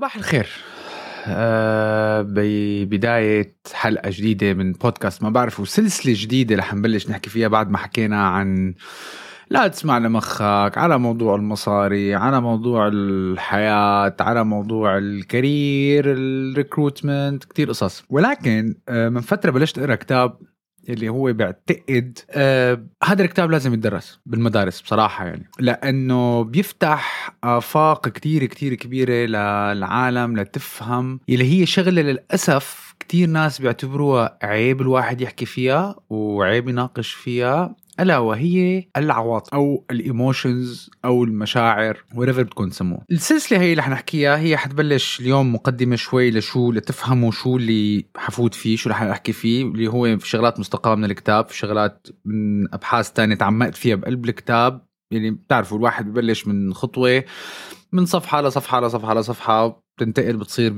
صباح الخير. آه ببداية حلقة جديدة من بودكاست ما بعرف وسلسلة جديدة رح نبلش نحكي فيها بعد ما حكينا عن لا تسمع لمخك على موضوع المصاري على موضوع الحياة على موضوع ال career ال recruitment كتير قصص. ولكن آه من فترة بلشت أقرأ كتاب اللي هو بيعتقد آه هذا الكتاب لازم يدرس بالمدارس بصراحة يعني لأنه بيفتح آفاق كتير كتير كبيرة للعالم لتفهم اللي هي شغلة للأسف كتير ناس بيعتبروها عيب الواحد يحكي فيها وعيب يناقش فيها. ألا وهي العواطف. أو ال emotions أو المشاعر whatever بتكون تسموه. السلسلة هي اللي حنحكيها هي حتبلش اليوم مقدمة شوي لشو لتفهموا شو اللي حفوت فيه شو رح أحكي فيه اللي هو في شغلات مستقاة من الكتاب في شغلات من أبحاث تانية تعمقت فيها بقلب الكتاب. يعني بتعرفوا الواحد ببلش من خطوة من صفحة لصفحة لصفحة لصفحة بتنتقل بتصير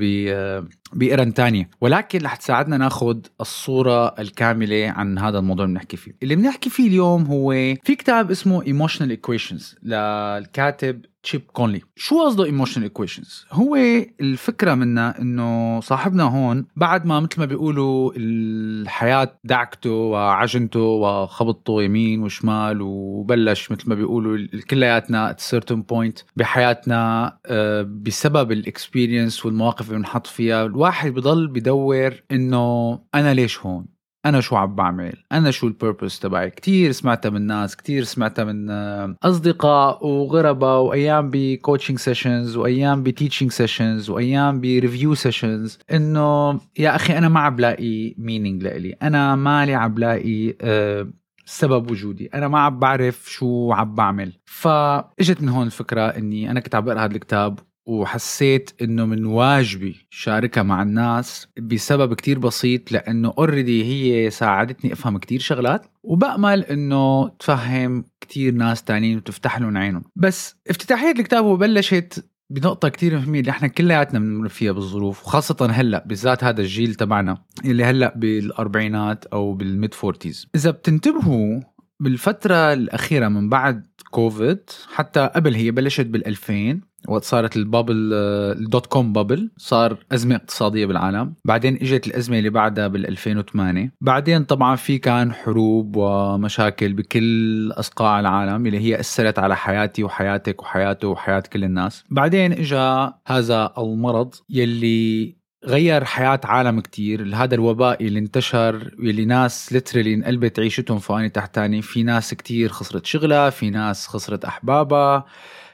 بقرنة تانية. ولكن رح تساعدنا ناخذ الصورة الكاملة عن هذا الموضوع اللي بنحكي فيه. اللي بنحكي فيه اليوم هو في كتاب اسمه Emotional Equations للكاتب Chip Conley. شو قصده emotional equations هو الفكرة منها إنه صاحبنا هون بعد ما مثل ما بيقولوا الحياة دعكته وعجنته وخبطته يمين وشمال وبلش مثل ما بيقولوا كلياتنا at certain point بحياتنا آه، بسبب ال experience والمواقف اللي بنحط فيها. الواحد بضل بدور إنه أنا ليش هون؟ أنا شو عم بعمل؟ أنا شو ال purpose تبعي؟ كثير سمعتها من ناس كثير سمعتها من آه، أصدقاء وغرباء وأيام ب coaching sessions وأيام ب teaching sessions وأيام ب review sessions إنه يا أخي أنا ما عم بلاقي meaning لإلي. أنا مالي عم بلاقي أه سبب وجودي. أنا ما عم بعرف شو عم بعمل. فإجت من هون الفكرة إني أنا كنت عم بقرأ هذا الكتاب وحسيت إنه من واجبي شاركها مع الناس بسبب كتير بسيط لأنه already هي ساعدتني أفهم كتير شغلات وبأمل إنه تفهم كتير ناس تانيين وتفتح لهم عينهم. بس افتتاحية الكتاب وبلشت بنقطة كتير مهمة اللي إحنا كلياتنا بنمر فيها بالظروف وخاصة هلأ بالذات هذا الجيل تبعنا اللي هلأ بالأربعينات أو بال mid-forties إذا بتنتبهوا بالفترة الأخيرة من بعد كوفيد حتى قبل هي بلشت بال2000 وقت صارت ال bubble ال dot-com bubble صار أزمة اقتصادية بالعالم. بعدين إجت الأزمة اللي بعدها بال 2008 بعدين طبعا في كان حروب ومشاكل بكل أصقاع العالم اللي هي أثرت على حياتي وحياتك وحياته وحياة كل الناس. بعدين اجى هذا المرض يلي غير حياة عالم كتير. هذا الوباء اللي انتشر واللي ناس literally انقلبت عيشتهم فوقاني تحتاني في ناس كتير خسرت شغلها في ناس خسرت أحبابها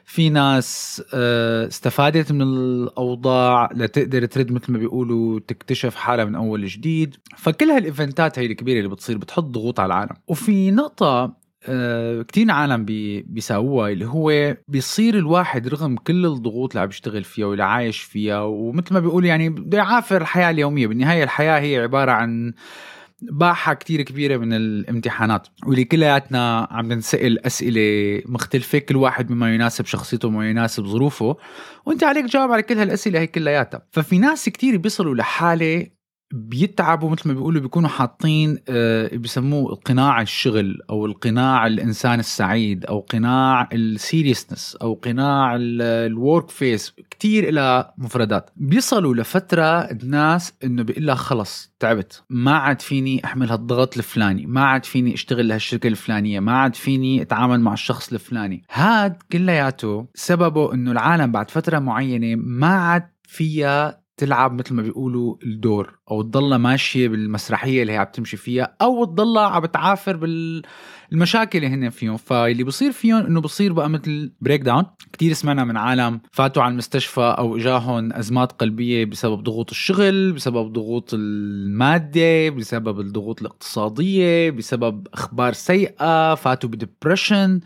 في ناس آه، استفادت من الأوضاع لتقدر ترد مثل ما بيقولوا تكتشف حالها من أول جديد. فكل هالإيفنتات هي الكبيرة اللي بتصير بتحط ضغوط على العالم. وفي نقطة آه، كتير عالم بي بيساووها اللي هو بيصير الواحد رغم كل الضغوط اللي عم بيشتغل فيها واللي عايش فيها ومثل ما بيقول يعني بده يعافر الحياة اليومية. بالنهاية الحياة هي عبارة عن باحة كتير كبيرة من الامتحانات واللي كلياتنا عم نسأل أسئلة مختلفة كل واحد بما يناسب شخصيته وما يناسب ظروفه وأنت عليك تجاوب على كل هالأسئلة هي كلياتها. ففي ناس كتير بيصلوا لحالة بيتعبوا مثل ما بيقولوا بيكونوا حاطين آه، بيسموه قناع الشغل أو القناع الإنسان السعيد أو قناع ال seriousness أو قناع ال work face كثير إله مفردات. بيصلوا لفترة الناس إنه بيقول لك خلص تعبت. ما عاد فيني أحمل هالضغط الفلاني ما عاد فيني أشتغل لهالشركة الفلانية ما عاد فيني أتعامل مع الشخص الفلاني. هاد كلياته سببه إنه العالم بعد فترة معينة ما عاد فيها تلعب مثل ما بيقولوا الدور أو تضلها ماشية بالمسرحية اللي هي عم تمشي فيها أو تضلها عم بتعافر بالمشاكل اللي هن فيهم. فاللي بصير فيهم إنه بصير بقى مثل breakdown كثير سمعنا من عالم فاتوا على المستشفى أو إجاهم أزمات قلبية بسبب ضغوط الشغل بسبب ضغوط المادة بسبب الضغوط الاقتصادية بسبب أخبار سيئة فاتوا ب depression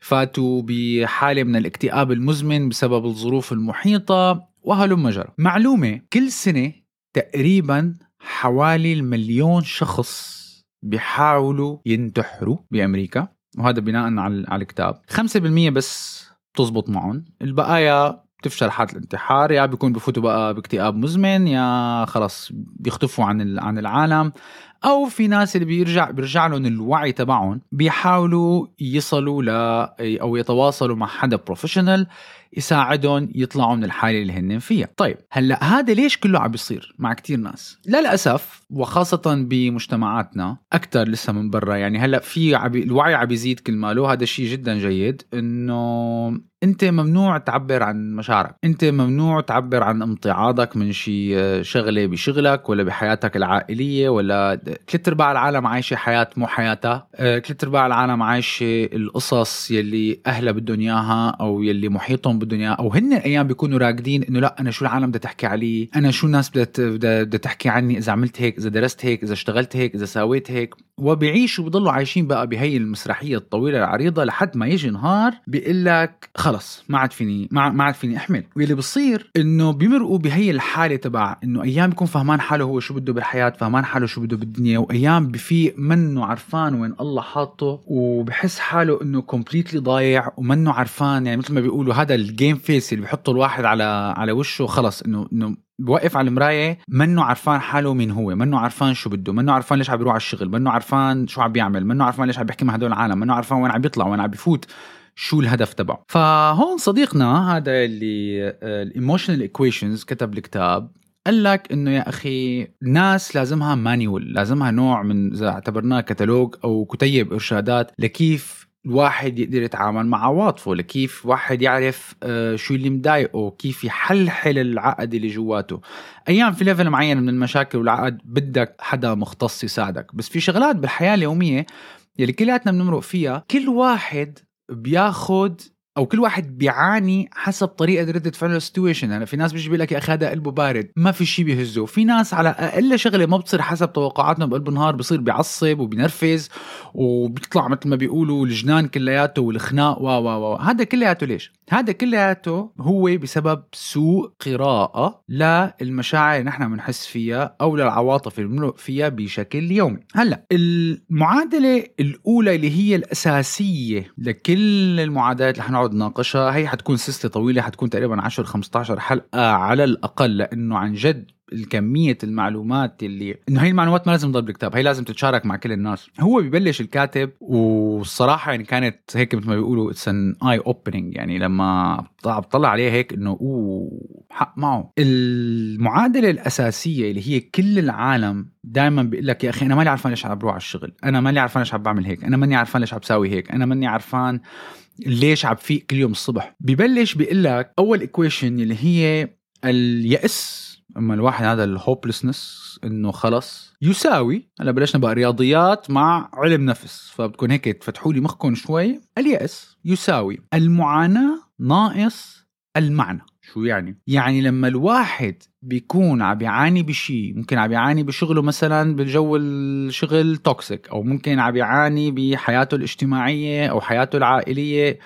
فاتوا بحالة من الاكتئاب المزمن بسبب الظروف المحيطة. وهلم جرى معلومة كل سنة تقريبا حوالي المليون شخص بيحاولوا ينتحروا بأمريكا وهذا بناء على الكتاب. 5% بس بتزبط معهم. البقايا بتفشل حالة الانتحار يا بيكون بفوتوا بقى باكتئاب مزمن يا خلص بيختفوا عن عن العالم. أو في ناس اللي بيرجع بيرجع لهم الوعي تبعهم بيحاولوا يصلوا ل أو يتواصلوا مع حدا بروفيشنال يساعدهم يطلعوا من الحالة اللي هن فيها. طيب هلأ هذا ليش كله عم بيصير مع كتير ناس؟ للأسف وخاصة بمجتمعاتنا أكثر لسه من برا. يعني هلأ في عبي الوعي عم بيزيد كل ماله هذا الشيء جدا جيد إنه انت ممنوع تعبر عن مشاعرك. انت ممنوع تعبر عن امتعاضك من شيء شغلة بشغلك ولا بحياتك العائلية ولا ثلاث ارباع العالم عايشة حياة مو حياتها ثلاث ارباع العالم عايشة القصص يلي أهلها بدهم إياها أو يلي محيطهم بدهم إياها. أو هن أيام بيكونوا راقدين إنه لا أنا شو العالم بدها تحكي علي أنا شو الناس بدها بدها تحكي عني إذا عملت هيك إذا درست هيك إذا اشتغلت هيك إذا سويت هيك. وبيعيشوا بيضلوا عايشين بقى بهي المسرحية الطويلة العريضة لحد ما يجي نهار بيقول لك خلص ما عاد فيني ما عاد فيني أحمل. واللي بصير إنه بيمرقوا بهي الحالة تبع إنه أيام بيكون فهمان حاله هو شو بده بالحياة فهمان حاله شو بده بالدنيا وأيام بفيق منه عرفان وين الله حاطه وبحس حاله إنه completely ضايع ومنه عرفان. يعني مثل ما بيقولوا هذا ال game face اللي بيحطه الواحد على على وشه خلص انه إنه بوقف على المراية منه عرفان حاله مين هو منه عرفان شو بده منه عرفان ليش عم بيروح على الشغل منه عرفان شو عم بيعمل منه عرفان ليش عم بيحكي مع هدول العالم منه عرفان وين عم بيطلع وين عم بيفوت شو الهدف تبعه. فهون صديقنا هذا اللي ال emotional equations كتب الكتاب قال لك إنه يا أخي ناس لازمها manual لازمها نوع من إذا اعتبرناه كتالوج أو كتيب إرشادات لكيف الواحد يقدر يتعامل مع عواطفه لكيف واحد يعرف شو اللي مضايقه كيف يحلحل العقد اللي جواته. أيام في level معين من المشاكل والعقد بدك حدا مختص يساعدك. بس في شغلات بالحياة اليومية يلي كلياتنا بنمرق فيها كل واحد بياخد أو كل واحد بيعاني حسب طريقة رده فعله السيتويشن يعني في ناس بيجي بيقول لك يا أخي هذا قلبه بارد ما في شيء بيهزه. في ناس على أقل شغلة ما بتصير حسب توقعاتنا بقلب النهار بصير بيعصب وبينرفز وبيطلع مثل ما بيقولوا الجنان كلياته والخناق و و و هذا كلياته ليش؟ هذا كلياته هو بسبب سوء قراءة للمشاعر اللي نحن بنحس فيها أو للعواطف اللي بنمرق فيها بشكل يومي. هلأ المعادلة الأولى اللي هي الأساسية لكل المعادلات اللي حنقعد نناقشها هي حتكون سلسلة طويلة حتكون تقريبا 10 15 حلقة على الأقل لأنه عن جد الكمية المعلومات اللي إنه هي المعلومات ما لازم تضل بالكتاب هي لازم تتشارك مع كل الناس. هو ببلش الكاتب والصراحة يعني كانت هيك مثل ما بيقولوا it's an eye opening يعني لما بطلع عليه هيك إنه أوه حق معه. المعادلة الأساسية اللي هي كل العالم دائما بيقول لك يا أخي أنا ماني عارفان ليش عم بروح على الشغل أنا ماني عارفان ليش عم بعمل هيك أنا ماني عارفان ليش عم بساوي هيك أنا ماني عارفان ليش عم فيق كل يوم الصبح. ببلش بيقول لك أول equation اللي هي اليأس أما الواحد هذا ال hopelessness إنه خلص يساوي هلا بلشنا بقى رياضيات مع علم نفس فبتكون هيك تفتحوا لي مخكم شوي اليأس يساوي المعاناة ناقص المعنى شو يعني؟ يعني لما الواحد بيكون عم بيعاني بشيء ممكن عم بيعاني بشغله مثلا بالجو الشغل toxic أو ممكن عم بيعاني بحياته الاجتماعية أو حياته العائلية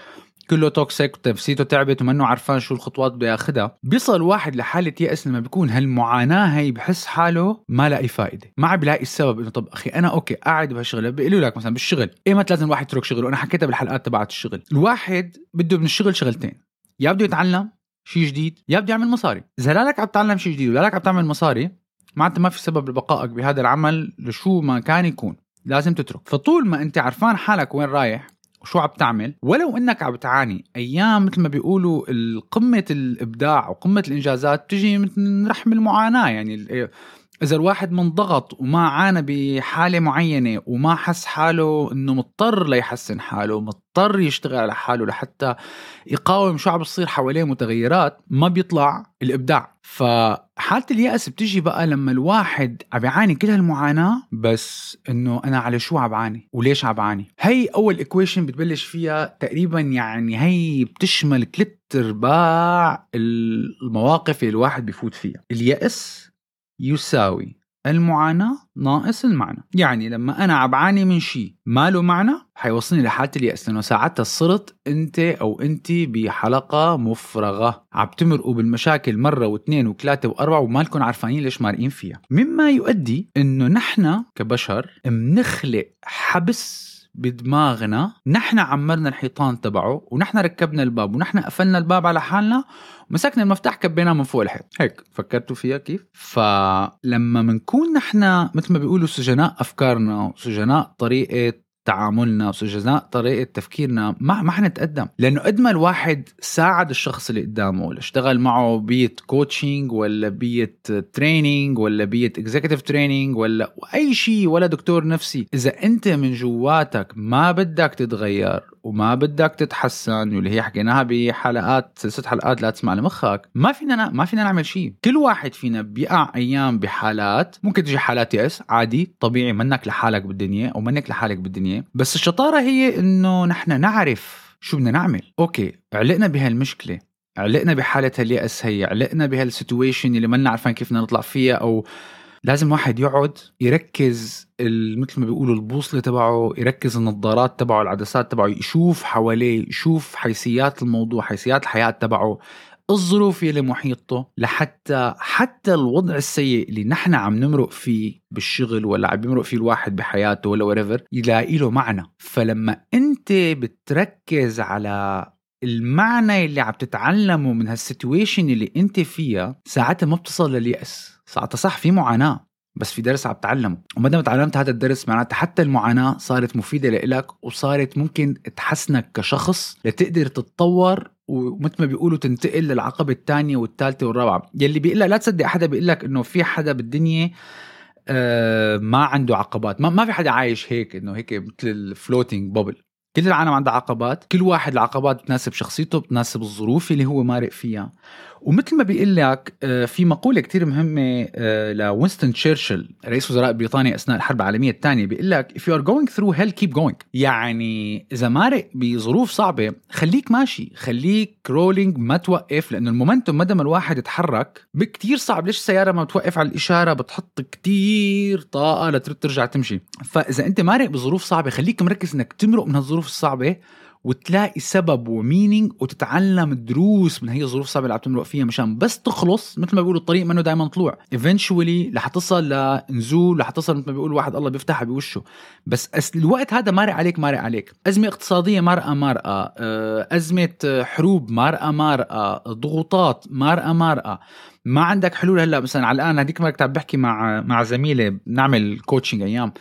كله toxic ونفسيته تعبت ومنه عرفان شو الخطوات بده ياخذها بيصل الواحد لحالة يأس لما بيكون هالمعاناة هي بحس حاله ما لاقي فائده ما عم بلاقي السبب إنه طب أخي أنا okay قاعد بهالشغلة بيقولوا لك مثلا بالشغل ايمت لازم الواحد يترك شغله؟ أنا حكيتها بالحلقات تبعت الشغل. الواحد بده من الشغل شغلتين يا بده يتعلم شيء جديد يا بده يعمل مصاري. إذا لا لك عم تتعلم شيء جديد ولا لك عم تعمل مصاري معناتها ما في سبب لبقائك بهذا العمل لشو ما كان يكون لازم تترك. فطول ما أنت عرفان حالك وين رايح وشو عم تعمل؟ ولو إنك عم تعاني أيام مثل ما بيقولوا قمة الإبداع وقمة الإنجازات بتجي من رحم المعاناة. يعني إذا الواحد منضغط وما عانى بحالة معينة وما حس حاله إنه مضطر ليحسن حاله مضطر يشتغل على حاله لحتى يقاوم شو عم بصير حواليه متغيرات ما بيطلع الإبداع. فحالة اليأس بتجي بقى لما الواحد عم يعاني كل هالمعاناة بس إنه أنا على شو عم بعاني وليش عم بعاني. هي أول ايكويشن بتبلش فيها تقريبا يعني هي بتشمل ثلاث ارباع المواقف اللي الواحد بيفوت فيها. اليأس يساوي المعاناة ناقص المعنى. يعني لما أنا عم بعاني من شيء ما له معنى حيوصلني لحالة اليأس لأنه ساعتها صرت أنت أو أنت بحلقة مفرغة. عم تمرقوا بالمشاكل مرة واثنين وثلاثة وأربعة وما لكم عارفانين ليش مارقين فيها. مما يؤدي أنه نحن كبشر منخلق حبس بدماغنا. نحن عمرنا الحيطان تبعه ونحن ركبنا الباب ونحن قفلنا الباب على حالنا ومسكنا المفتاح كبيناه من فوق الحيط هيك فكرتوا فيها كيف؟ فلما منكون نحن مثل ما بيقولوا سجناء أفكارنا وسجناء طريقة تعاملنا وسجناء طريقة تفكيرنا ما ما حنتقدم. لأنه قد ما الواحد ساعد الشخص اللي قدامه ولا اشتغل معه بيت coaching ولا بيت training ولا بيت executive training ولا أي شيء ولا دكتور نفسي إذا أنت من جواتك ما بدك تتغير وما بدك تتحسن واللي هي حكيناها بحلقات سلسله حلقات لا تسمع لمخك ما فينا ما فينا نعمل شيء. كل واحد فينا بيقع أيام بحالات ممكن تجي حالات يأس عادي طبيعي منك لحالك بالدنيا أو منك لحالك بالدنيا. بس الشطارة هي إنه نحن نعرف شو بدنا نعمل. okay علقنا بهالمشكلة علقنا بحالة اليأس هي علقنا بهال situation اللي ما عارفين كيف بدنا نطلع فيها أو لازم واحد يقعد يركز مثل ما بيقولوا البوصلة تبعه يركز النظارات تبعه العدسات تبعه يشوف حواليه يشوف حيثيات الموضوع حيثيات الحياة تبعه. الظروف اللي محيطته لحتى حتى الوضع السيء اللي نحن عم نمرق فيه بالشغل ولا عم يمرق فيه الواحد بحياته ولا whatever يلاقي له معنى. فلما انت بتركز على المعنى اللي عم تتعلمه من هال situation اللي انت فيها ساعتها ما بتصل لليأس. ساعتها صح في معاناة بس في درس عم تتعلمه وما دام تعلمت هذا الدرس معناتها حتى المعاناة صارت مفيدة لإلك وصارت ممكن تحسنك كشخص لتقدر تتطور ومثل ما بيقولوا تنتقل للعقبة الثانية والثالثة والرابعة. يلي بيقول لا تصدق حدا بيقول لك إنه في حدا بالدنيا آه ما عنده عقبات. ما, ما في حدا عايش هيك إنه هيك مثل ال floating bubble كل العالم عندها عقبات. كل واحد العقبات بتناسب شخصيته بتناسب الظروف اللي هو مارق فيها. ومثل ما بيقول لك آه، في مقولة كتير مهمة آه، لوينستون تشرشل رئيس وزراء بريطانيا أثناء الحرب العالمية الثانية بيقول لك if you are going through hell keep going. يعني إذا مارق بظروف صعبة خليك ماشي خليك rolling ما توقف لأنه ال momentum مدى ما الواحد يتحرك بكتير صعب. ليش السيارة ما بتوقف على الإشارة؟ بتحط كتير طاقة لترد ترجع تمشي. فإذا أنت مارق بظروف صعبة خليك مركز إنك تمرق من هالظروف الصعبة وتلاقي سبب و meaning وتتعلم دروس من هي الظروف الصعبة اللي عم تمرق فيها مشان بس تخلص مثل ما بيقولوا الطريق منه دائما طلوع. eventually رح تصل لنزول رح تصل مثل ما بيقول واحد الله بيفتحها بوشه. بس الوقت هذا مارق عليك مارق عليك. أزمة اقتصادية مارقة مارقة. آه، أزمة حروب مارقة مارقة. ضغوطات مارقة مارقة. ما عندك حلول هلأ. مثلا على الآن هذيك مرة بحكي مع مع زميلة بنعمل coaching أيام.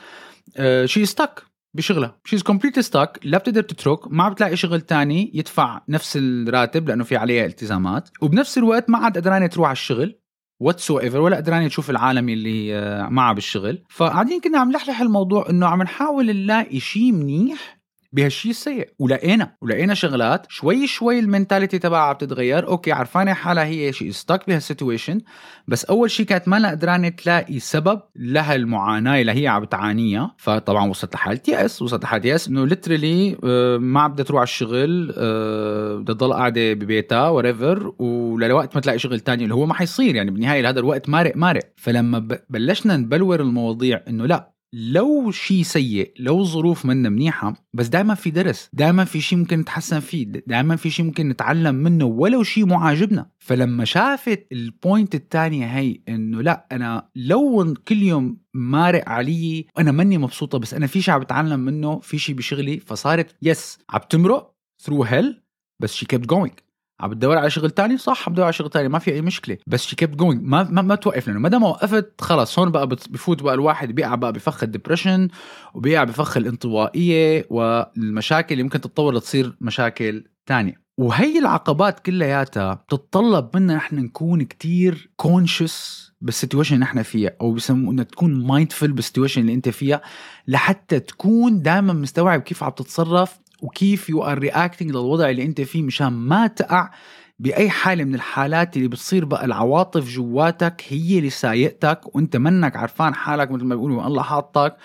شي آه، stuck بشغلها. she's completely stuck لا بتقدر تترك. ما بتلاقي شغل تاني يدفع نفس الراتب لأنه في عليها التزامات. وبنفس الوقت ما عاد قدرانة تروح على الشغل whatsoever ولا قدرانة تشوف العالم اللي آه، معها بالشغل. فقاعدين كنا عم نلحلح الموضوع إنه عم نحاول نلاقي شيء منيح بهالشيء السيء. ولقينا ولقينا شغلات شوي شوي ال mentality تبعها بتتغير okay عرفانة حالها هي she stuck بهال situation بس أول شيء كانت ما قدرانه تلاقي سبب لها المعاناة اللي هي عم بتعانيها فطبعا وصلت لحاله يأس وصلت لحاله يأس إنه literally آه، ما عم بدها تروح على الشغل آه، بدها تضل قاعدة ببيتها whatever ولوقت ما تلاقي شغل تاني اللي هو ما حيصير. يعني بالنهاية هذا الوقت مارق مارق. فلما بلشنا نبلور المواضيع إنه لا لو شيء سيء لو ظروف منا منيحة بس دائما في درس دائما في شيء ممكن نتحسن فيه دائما في شيء ممكن نتعلم منه ولو شيء مو عاجبنا. فلما شافت ال point الثانية هي إنه لا أنا لو كل يوم مارق علي وأنا ماني مبسوطة بس أنا في شيء عم بتعلم منه في شيء بشغلي فصارت yes عم تمرق through hell بس she kept going عم بتدور على شغل تاني؟ صح عم بدور على شغل تاني ما في أي مشكلة. بس she kept going ما ما, ما توقف لأنه ما دام وقفت خلص هون بقى بفوت بقى الواحد بيقع بقى بفخ ال depression وبيقع بفخ الانطوائية والمشاكل اللي ممكن تتطور لتصير مشاكل تانية. وهي العقبات كلياتها بتتطلب منا نحن نكون كتير conscious بال situation اللي نحن فيها أو بسموه انك تكون mindful بال situation اللي أنت فيها لحتى تكون دائما مستوعب كيف عم تتصرف وكيف you are reacting للوضع اللي أنت فيه مشان ما تقع بأي حالة من الحالات اللي بتصير بقى العواطف جواتك هي اللي سايقتك وأنت منك عرفان حالك مثل ما بيقولوا الله حاطك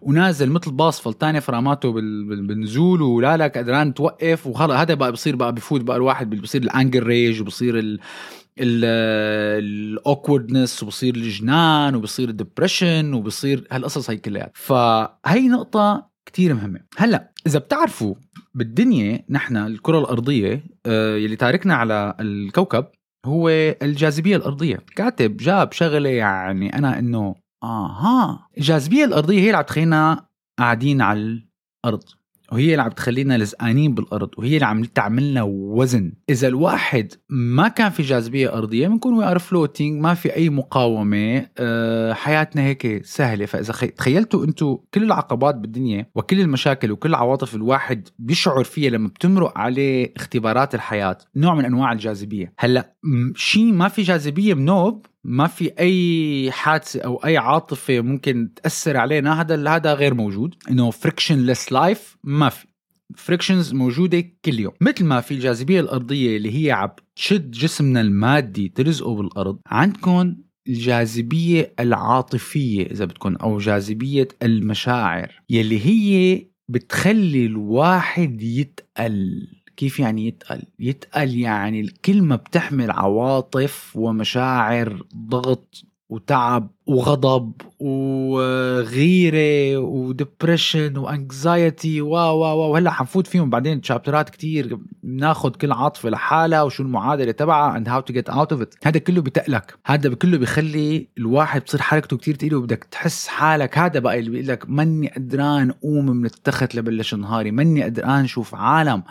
ونازل مثل باص فلتاني فراماته بالنزول ولا لك قدران توقف وخلص هذا بقى بصير بقى بفوت بقى الواحد بصير ال anger rage وبصير ال awkwardness وبصير الجنان وبصير ال depression وبصير هالقصص هي كلها فهي نقطة كتير مهمة. هلأ إذا بتعرفوا بالدنيا نحن الكرة الأرضية آه، يلي تاركنا على الكوكب هو الجاذبية الأرضية. كاتب جاب شغلة يعني أنا إنه آها الجاذبية الأرضية هي اللي عم تخلينا قاعدين على الأرض. وهي اللي عم تخلينا لزقانين بالأرض وهي اللي عم تعملنا وزن. إذا الواحد ما كان في جاذبية أرضية بنكون we are floating ما في أي مقاومة أه حياتنا هيك سهلة. فإذا تخيلتوا أنتم كل العقبات بالدنيا وكل المشاكل وكل العواطف الواحد بيشعر فيها لما بتمرق عليه اختبارات الحياة نوع من أنواع الجاذبية. هلأ شيء ما في جاذبية بنوب ما في أي حادثة أو أي عاطفة ممكن تأثر علينا. هذا هذا غير موجود. إنه frictionless life ما في. frictions موجودة كل يوم. مثل ما في الجاذبية الأرضية اللي هي عم تشد جسمنا المادي ترزقه بالأرض عندكم الجاذبية العاطفية إذا بدكم أو جاذبية المشاعر يلي هي بتخلي الواحد يتقل. كيف يعني يتقل؟ يتقل يعني الكلمة بتحمل عواطف ومشاعر ضغط وتعب وغضب وغيرة و depression و anxiety و و و وهلا حنفوت فيهم بعدين chapter ات كتير. بناخذ كل عاطفة لحالها وشو المعادلة تبعها and how to get out of it. هذا كله بتقلك. هذا كله بيخلي الواحد بصير حركته كتير تقيلة وبدك تحس حالك. هذا بقى اللي بيقول لك ماني قدران قوم من التخت لبلش نهاري. ماني قدران شوف عالم.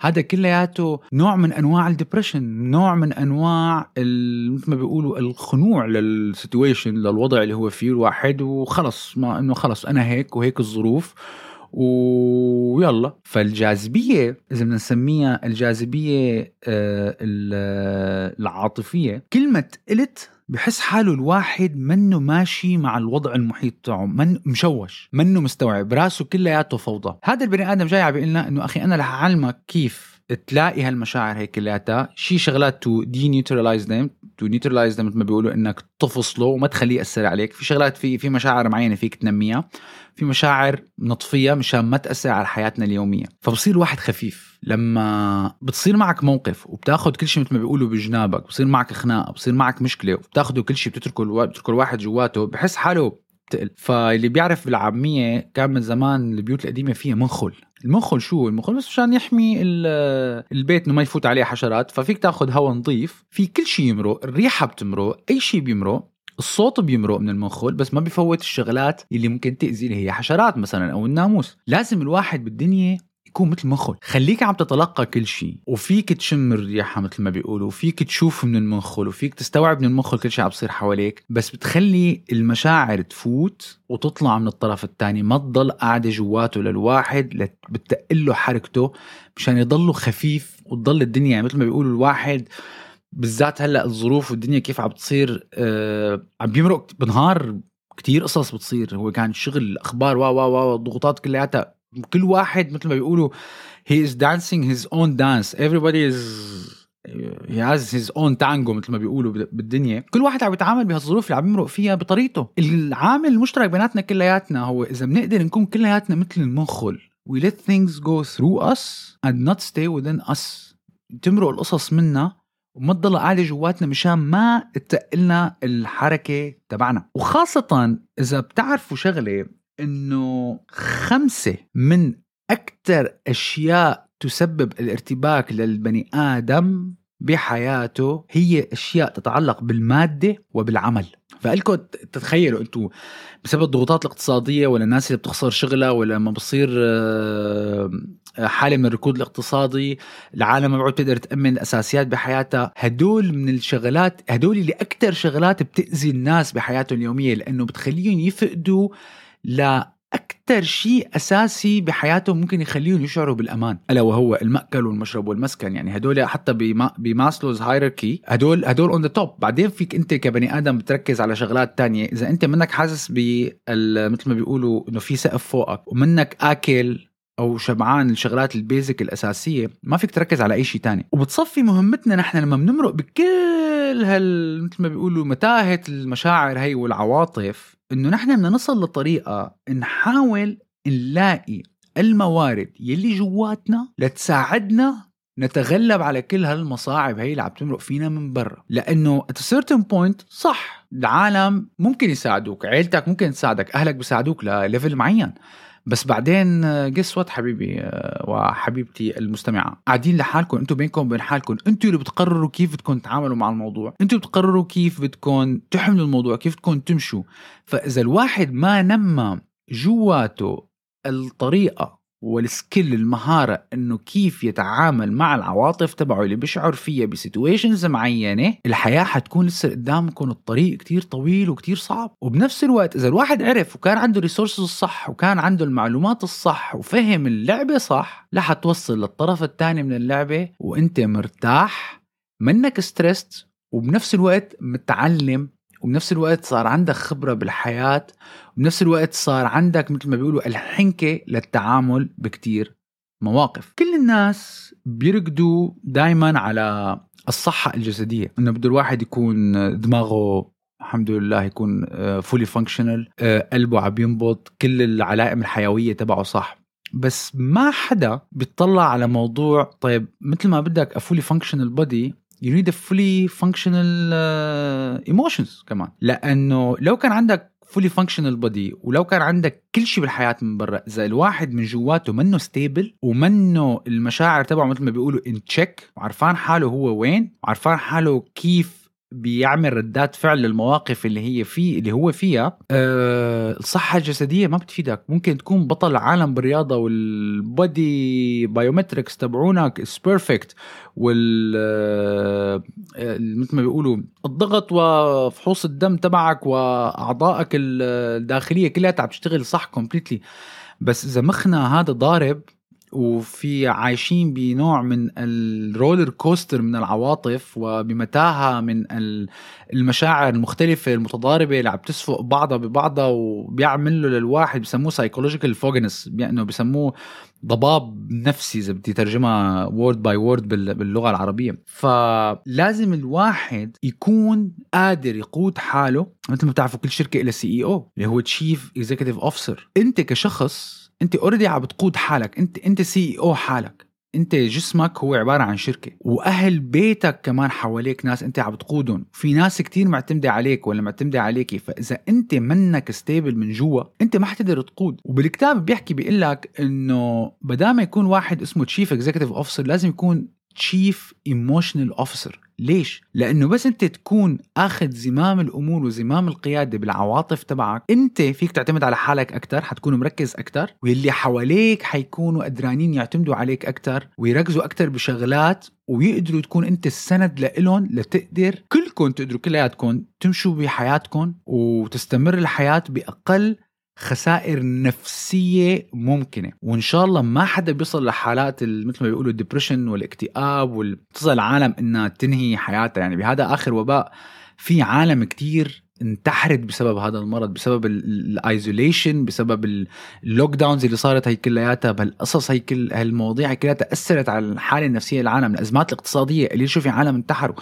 هذا كلياته نوع من أنواع ال depression نوع من أنواع مثل ما بيقولوا الخنوع لل situation للوضع اللي هو فيه الواحد وخلص ما إنه خلص أنا هيك وهيك الظروف. ويلا. فالجاذبية إذا بدنا نسميها الجاذبية آه، العاطفية كل ما تقلت بحس حاله الواحد منه ماشي مع الوضع المحيط تاعه من مشوش منه مستوعب راسه كلياته فوضى. هذا البني آدم جاي عم لنا إنه أخي أنا رح أعلمك كيف تلاقي هالمشاعر هي كلياتها. شي شغلات to the neutralize them to neutralize مثل ما بيقولوا إنك تفصله وما تخليه يأثر عليك. في شغلات في في مشاعر معينة فيك تنميها. في مشاعر نطفيها مشان ما تأثر على حياتنا اليومية. فبصير الواحد خفيف. لما بتصير معك موقف وبتاخذ كل شيء مثل ما بيقولوا بجنابك بصير معك خناقة بصير معك مشكلة وبتاخذه كل شيء بتتركه بتتركه الواحد جواته بحس حاله تقل فاللي بيعرف بالعاميه كان من زمان البيوت القديمة فيها منخل. المنخل شو؟ المنخل بس مشان يحمي البيت إنه ما يفوت عليه حشرات. ففيك تاخذ هواء نظيف في كل شيء يمرق الريحة بتمرق أي شيء بيمرق الصوت بيمرق من المنخل بس ما بيفوت الشغلات اللي ممكن تأذي اللي هي حشرات مثلا أو الناموس. لازم الواحد بالدنيا يكون مثل مخل خليك عم تتلقى كل شيء وفيك تشم الريحة مثل ما بيقولوا وفيك تشوف من المنخل وفيك تستوعب من المنخل كل شيء عم بصير حواليك. بس بتخلي المشاعر تفوت وتطلع من الطرف الثاني ما تضل قاعدة جواته للواحد بتقله حركته مشان يضله خفيف وتضل الدنيا يعني مثل ما بيقولوا الواحد بالذات هلأ الظروف والدنيا كيف عم بتصير آه عم بيمرق بنهار كتير قصص بتصير. هو كان شغل الاخبار وا وا وا الضغوطات كلياتها. كل واحد مثل ما بيقولوا he is dancing his own dance. Everybody is he has his own tango مثل ما بيقولوا بالدنيا. كل واحد عم يتعامل بهالظروف اللي عم يمرق فيها بطريقته. العامل المشترك بيناتنا كلياتنا هو إذا بنقدر نكون كلياتنا مثل المنخل we let things go through us and not stay within us. تمرق القصص منا وما تضل قاعدة جواتنا مشان ما تقلنا الحركة تبعنا. وخاصة إذا بتعرفوا شغلة إنه خمسة من أكثر أشياء تسبب الارتباك للبني آدم بحياته هي أشياء تتعلق بالمادة وبالعمل. فإلكم تتخيلوا أنتم بسبب الضغوطات الاقتصادية ولا الناس اللي بتخسر شغلها ولا لما بصير آه، حالة من الركود الاقتصادي. العالم ما تقدر تأمن الأساسيات بحياتها. هدول من الشغلات هدول اللي أكثر شغلات بتأذي الناس بحياتهم اليومية لأنه بتخليهم يفقدوا لأكثر شيء أساسي بحياتهم ممكن يخليهم يشعروا بالأمان. ألا وهو المأكل والمشرب والمسكن. يعني هدول حتى ب Maslow's hierarchy هدول هدول on the top بعدين فيك أنت كبني آدم بتركز على شغلات تانية. إذا أنت منك حاسس مثل ما بيقولوا إنه في سقف فوقك ومنك آكل أو شبعان الشغلات ال basic الأساسية ما فيك تركز على أي شيء تاني. وبتصفي مهمتنا نحن لما بنمرق بكل هال مثل ما بيقولوا متاهة المشاعر هي والعواطف إنه نحن بدنا نصل لطريقة نحاول نلاقي الموارد يلي جواتنا لتساعدنا نتغلب على كل هالمصاعب هي اللي عم تمرق فينا من برا. لأنه at a certain point صح العالم ممكن يساعدوك عيلتك ممكن تساعدك أهلك بيساعدوك ل level معين. بس بعدين guess what حبيبي آه، وحبيبتي المستمعة؟ قاعدين لحالكم أنتم بينكم وبين حالكم. أنتم اللي بتقرروا كيف بدكم تتعاملوا مع الموضوع. أنتم بتقرروا كيف بدكم تحملوا الموضوع كيف بدكم تمشوا. فإذا الواحد ما نمى جواته الطريقة وال skill المهارة إنه كيف يتعامل مع العواطف تبعه اللي بيشعر فيها ب situations معينة الحياة حتكون لسه قدامكم الطريق كتير طويل وكتير صعب. وبنفس الوقت إذا الواحد عرف وكان عنده resources الصح وكان عنده المعلومات الصح وفهم اللعبة صح لا حتوصل للطرف الثاني من اللعبة وإنت مرتاح منك stressed وبنفس الوقت متعلم وبنفس الوقت صار عندك خبرة بالحياة وبنفس الوقت صار عندك مثل ما بيقولوا الحنكة للتعامل بكتير مواقف. كل الناس بيركضوا دايما على الصحة الجسدية. إنه بده الواحد يكون دماغه الحمد لله يكون fully functional قلبه عم ينبض كل العلائم الحيوية تبعه صح. بس ما حدا بيطلع على موضوع طيب مثل ما بدك a fully functional body you need a fully functional uh, emotions كمان. لأنه لو كان عندك fully functional body ولو كان عندك كل شيء بالحياة من برا إذا الواحد من جواته منه stable ومنه المشاعر تبعه مثل ما بيقولوا in check وعرفان حاله هو وين وعرفان حاله كيف بيعمل ردات فعل للمواقف اللي هي في اللي هو فيها. أه الصحة الجسدية ما بتفيدك. ممكن تكون بطل العالم بالرياضة وال body biometrics تبعونك is perfect وال أه مثل ما بيقولوا الضغط وفحوص الدم تبعك وأعضائك الداخلية كلها عم تشتغل صح completely بس إذا مخنا هذا ضارب وفي عايشين بنوع من ال roller coaster من العواطف وبمتاهة من المشاعر المختلفة المتضاربة اللي عم تسفق بعضها ببعضها وبيعمل له للواحد بسموه psychological fogginess انه بسموه ضباب نفسي إذا بدي ترجمها word by word باللغة العربية. فلازم الواحد يكون قادر يقود حاله مثل ما بتعرفوا كل شركة لها CEO اللي هو chief executive officer أنت كشخص انت already عم بتقود حالك. انت انت CEO حالك. انت جسمك هو عبارة عن شركة. وأهل بيتك كمان حواليك ناس انت عم بتقودهم. في ناس كتير معتمدة عليك ولا معتمدة عليكي. فإذا انت منك stable من جوا انت ما حتقدر تقود. وبالكتاب بيحكي بيقول لك إنه بدل ما يكون واحد اسمه chief executive officer لازم يكون chief emotional officer ليش؟ لأنه بس أنت تكون أخذ زمام الأمور وزمام القيادة بالعواطف تبعك أنت فيك تعتمد على حالك أكثر حتكون مركز أكثر واللي حواليك حيكونوا قدرانين يعتمدوا عليك أكثر ويركزوا أكثر بشغلات ويقدروا تكون أنت السند لإلهم لتقدر كلكم تقدروا كلياتكم تمشوا بحياتكم وتستمر الحياة بأقل خسائر نفسية ممكنة. وإن شاء الله ما حدا بيصل لحالات مثل ما بيقولوا ال depression والاكتئاب وتصل العالم إنها تنهي حياتها. يعني بهذا آخر وباء في عالم كتير انتحرت بسبب هذا المرض بسبب ال isolation بسبب ال lockdowns اللي صارت هي كلياتها. بهالقصص هي كل هالمواضيع كلياتها اثرت على الحالة النفسية للعالم. الأزمات الاقتصادية اللي شو في عالم انتحروا.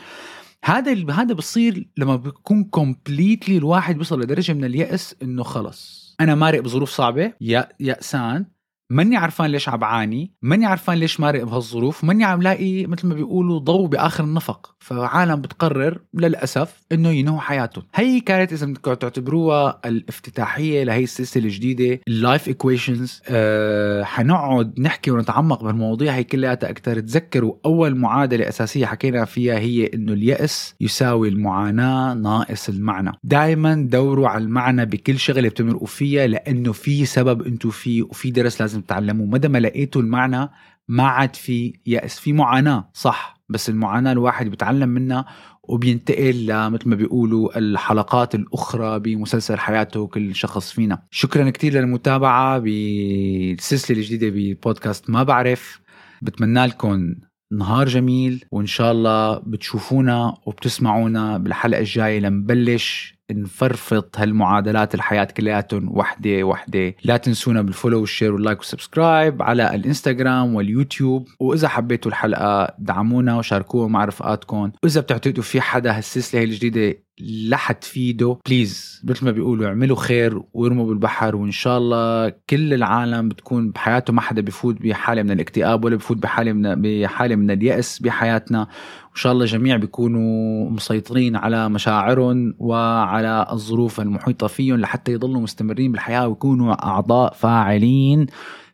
هذا هذا بصير لما بيكون completely الواحد بيصل لدرجة من اليأس إنه خلص. أنا مارق بظروف صعبة. يا يأسان. ماني عرفان ليش عم بعاني ماني عرفان ليش مارق بهالظروف ماني عم لاقي مثل ما بيقولوا ضوء بآخر النفق. فعالم بتقرر للأسف إنه ينهوا حياتهم. هي كانت إذا بدكم تعتبروها الافتتاحية لهي السلسلة الجديدة ال life equations أه حنقعد نحكي ونتعمق بالمواضيع هي كلياتها أكثر تذكروا أول معادلة أساسية حكينا فيها هي إنه اليأس يساوي المعاناة ناقص المعنى. دائما دوروا على المعنى بكل شغلة بتمرقوا فيها لأنه في سبب أنتم فيه وفي درس لازم تتعلموه مدى ما لقيتوا المعنى ما عاد في يأس في معاناة صح بس المعاناة الواحد بيتعلم منها وبينتقل لمثل ما بيقولوا الحلقات الأخرى بمسلسل حياته كل شخص فينا. شكرا كتير للمتابعة بالسلسلة الجديدة ببودكاست ما بعرف. بتمنى لكم نهار جميل وإن شاء الله بتشوفونا وبتسمعونا بالحلقة الجاية لنبلش نفرفط هالمعادلات الحياة كلياتهم. وحدة وحدة. لا تنسونا بالفولو والشير واللايك والسبسكرايب على الإنستغرام واليوتيوب. وإذا حبيتوا الحلقة دعمونا وشاركوها مع رفقاتكم. وإذا بتعتقدوا في حدا هالسلسلة الجديدة لحد تفيده. please مثل ما بيقولوا اعملوا خير وارموا بالبحر وإن شاء الله كل العالم بتكون بحياته ما حدا بفوت بحالة من الاكتئاب ولا بفوت بحالة من بحالة من اليأس بحياتنا. وإن شاء الله الجميع بيكونوا مسيطرين على مشاعرهم وعلى الظروف المحيطة فيهم لحتى يضلوا مستمرين بالحياة ويكونوا أعضاء فاعلين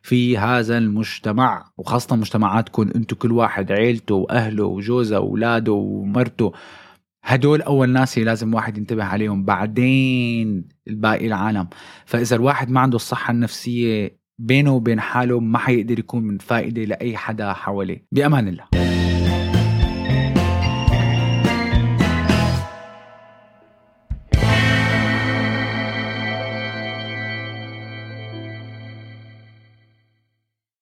في هذا المجتمع. وخاصة مجتمعاتكم أنتم كل واحد عيلته واهله وجوزه وأولاده ومرته. هدول أول ناس لازم واحد ينتبه عليهم بعدين الباقي العالم. فإذا الواحد ما عنده الصحة النفسية بينه وبين حاله ما حيقدر يكون من فائدة لأي حدا حواليه. بأمان الله.